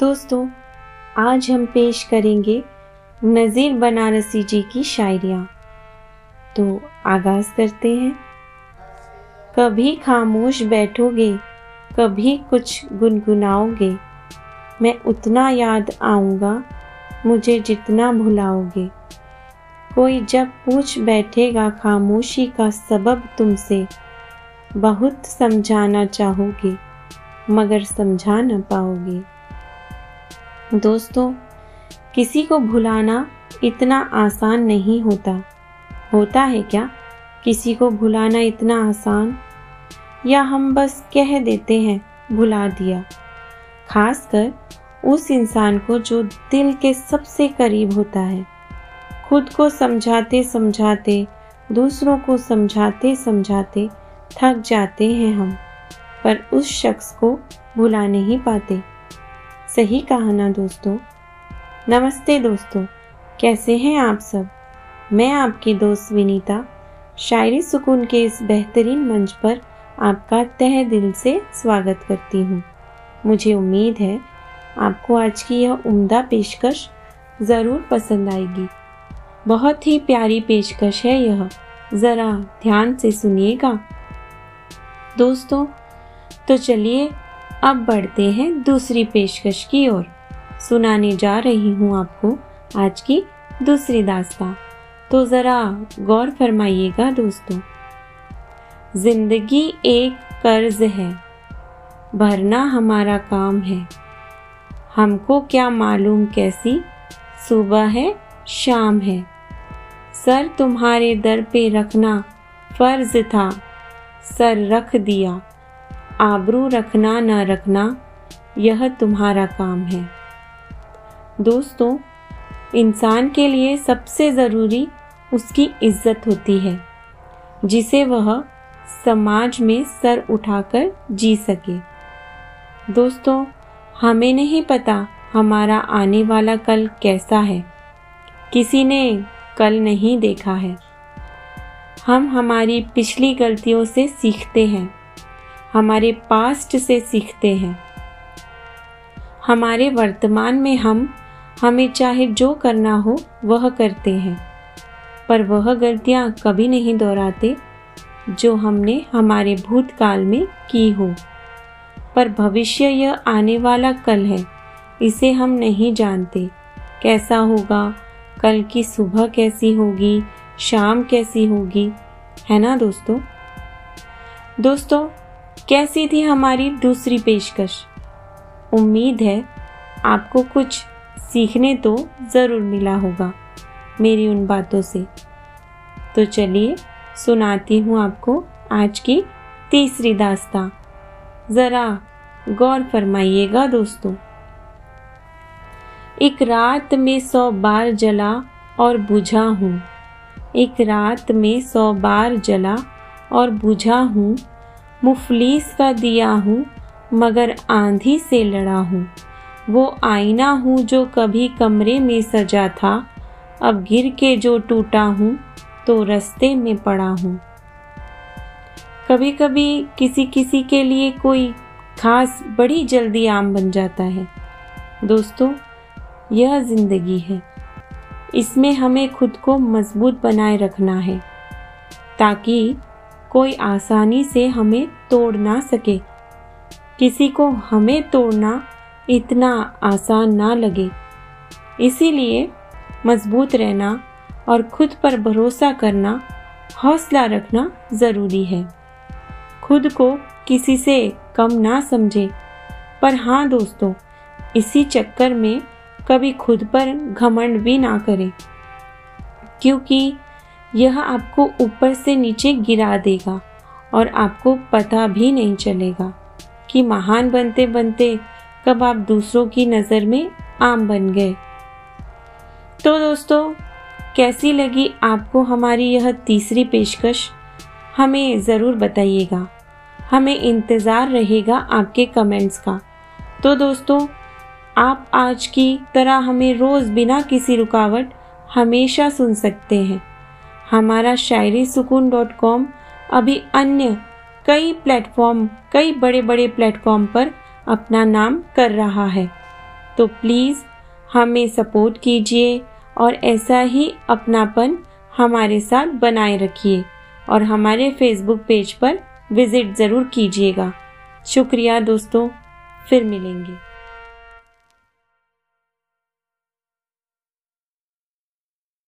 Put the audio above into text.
दोस्तों, आज हम पेश करेंगे नज़ीर बनारसी जी की शायरियाँ। तो आगाज़ करते हैं। कभी खामोश बैठोगे, कभी कुछ गुनगुनाओगे। मैं उतना याद आऊँगा, मुझे जितना भुलाओगे। कोई जब पूछ बैठेगा खामोशी का सबब तुमसे, बहुत समझाना चाहोगे, मगर समझा न पाओगे। दोस्तों, किसी को भुलाना इतना आसान नहीं होता। होता है क्या? किसी को भुलाना इतना आसान? या हम बस कह देते हैं, भुला दिया खासकर उस इंसान को जो दिल के सबसे करीब होता है। खुद को समझाते समझाते, दूसरों को समझाते समझाते थक जाते हैं हम, पर उस शख्स को भुला नहीं पाते। सही कहा ना दोस्तों। नमस्ते दोस्तों, कैसे हैं आप सब? मैं आपकी दोस्त विनीता, शायरी सुकून के इस बेहतरीन मंच पर आपका तह दिल से स्वागत करती हूँ। मुझे उम्मीद है आपको आज की यह उम्दा पेशकश ज़रूर पसंद आएगी। बहुत ही प्यारी पेशकश है यह। ज़रा ध्यान से सुनिएगा। दोस्तों तो चलिए अब बढ़ते हैं दूसरी पेशकश की ओर। सुनाने जा रही हूँ आपको आज की दूसरी दास्ता। तो ज़रा गौर फरमाइएगा दोस्तों। ज़िंदगी एक कर्ज है। भरना हमारा काम है। हमको क्या मालूम कैसी सुबह है, शाम है। सर तुम्हारे दर पे रखना फ़र्ज़ था। सर रख दिया। आबरू रखना न रखना, यह तुम्हारा काम है। दोस्तों, इंसान के लिए सबसे ज़रूरी उसकी इज़्ज़त होती है, जिसे वह समाज में सर उठाकर जी सके। दोस्तों, हमें नहीं पता हमारा आने वाला कल कैसा है। किसी ने कल नहीं देखा है। हम हमारी पिछली गलतियों से सीखते हैं। हमारे पास्ट से सीखते हैं। हमारे वर्तमान में हम हमें चाहे जो करना हो, वह करते हैं। पर वह गलतियाँ कभी नहीं दोहराते जो हमने हमारे भूतकाल में की हो। पर भविष्य यह आने वाला कल है, इसे हम नहीं जानते। कैसा होगा? कल की सुबह कैसी होगी? शाम कैसी होगी? है ना दोस्तों? दोस्तों कैसी थी हमारी दूसरी पेशकश? उम्मीद है आपको कुछ सीखने तो ज़रूर मिला होगा मेरी उन बातों से। तो चलिए सुनाती हूँ आपको आज की तीसरी दास्ता। ज़रा गौर फरमाइएगा दोस्तों। एक रात में सौ बार जला और बुझा हूँ। एक रात में सौ बार जला और बुझा हूँ मुफलीस का दिया हूँ, मगर आंधी से लड़ा हूँ। वो आईना हूँ जो कभी कमरे में सजा था, अब गिर के जो टूटा हूँ तो रस्ते में पड़ा हूँ। कभी कभी किसी किसी के लिए कोई खास बड़ी जल्दी आम बन जाता है। दोस्तों, यह ज़िंदगी है। इसमें हमें खुद को मज़बूत बनाए रखना है, ताकि कोई आसानी से हमें तोड़ ना सके। किसी को हमें तोड़ना इतना आसान ना लगे। इसीलिए मज़बूत रहना और खुद पर भरोसा करना, हौसला रखना ज़रूरी है। खुद को किसी से कम ना समझे। पर हाँ दोस्तों, इसी चक्कर में कभी खुद पर घमंड भी ना करें। क्योंकि यह आपको ऊपर से नीचे गिरा देगा और आपको पता भी नहीं चलेगा कि महान बनते बनते कब आप दूसरों की नज़र में आम बन गए। तो दोस्तों, कैसी लगी आपको हमारी यह तीसरी पेशकश? हमें ज़रूर बताइएगा। हमें इंतज़ार रहेगा आपके कमेंट्स का। तो दोस्तों, आप आज की तरह हमें रोज़ बिना किसी रुकावट हमेशा सुन सकते हैं। हमारा शायरी सुकून डॉट कॉम, अभी अन्य कई प्लेटफॉर्म, कई बड़े बड़े प्लेटफॉर्म पर अपना नाम कर रहा है। तो प्लीज़ हमें सपोर्ट कीजिए और ऐसा ही अपनापन हमारे साथ बनाए रखिए और हमारे फेसबुक पेज पर विज़िट ज़रूर कीजिएगा। शुक्रिया दोस्तों, फिर मिलेंगे।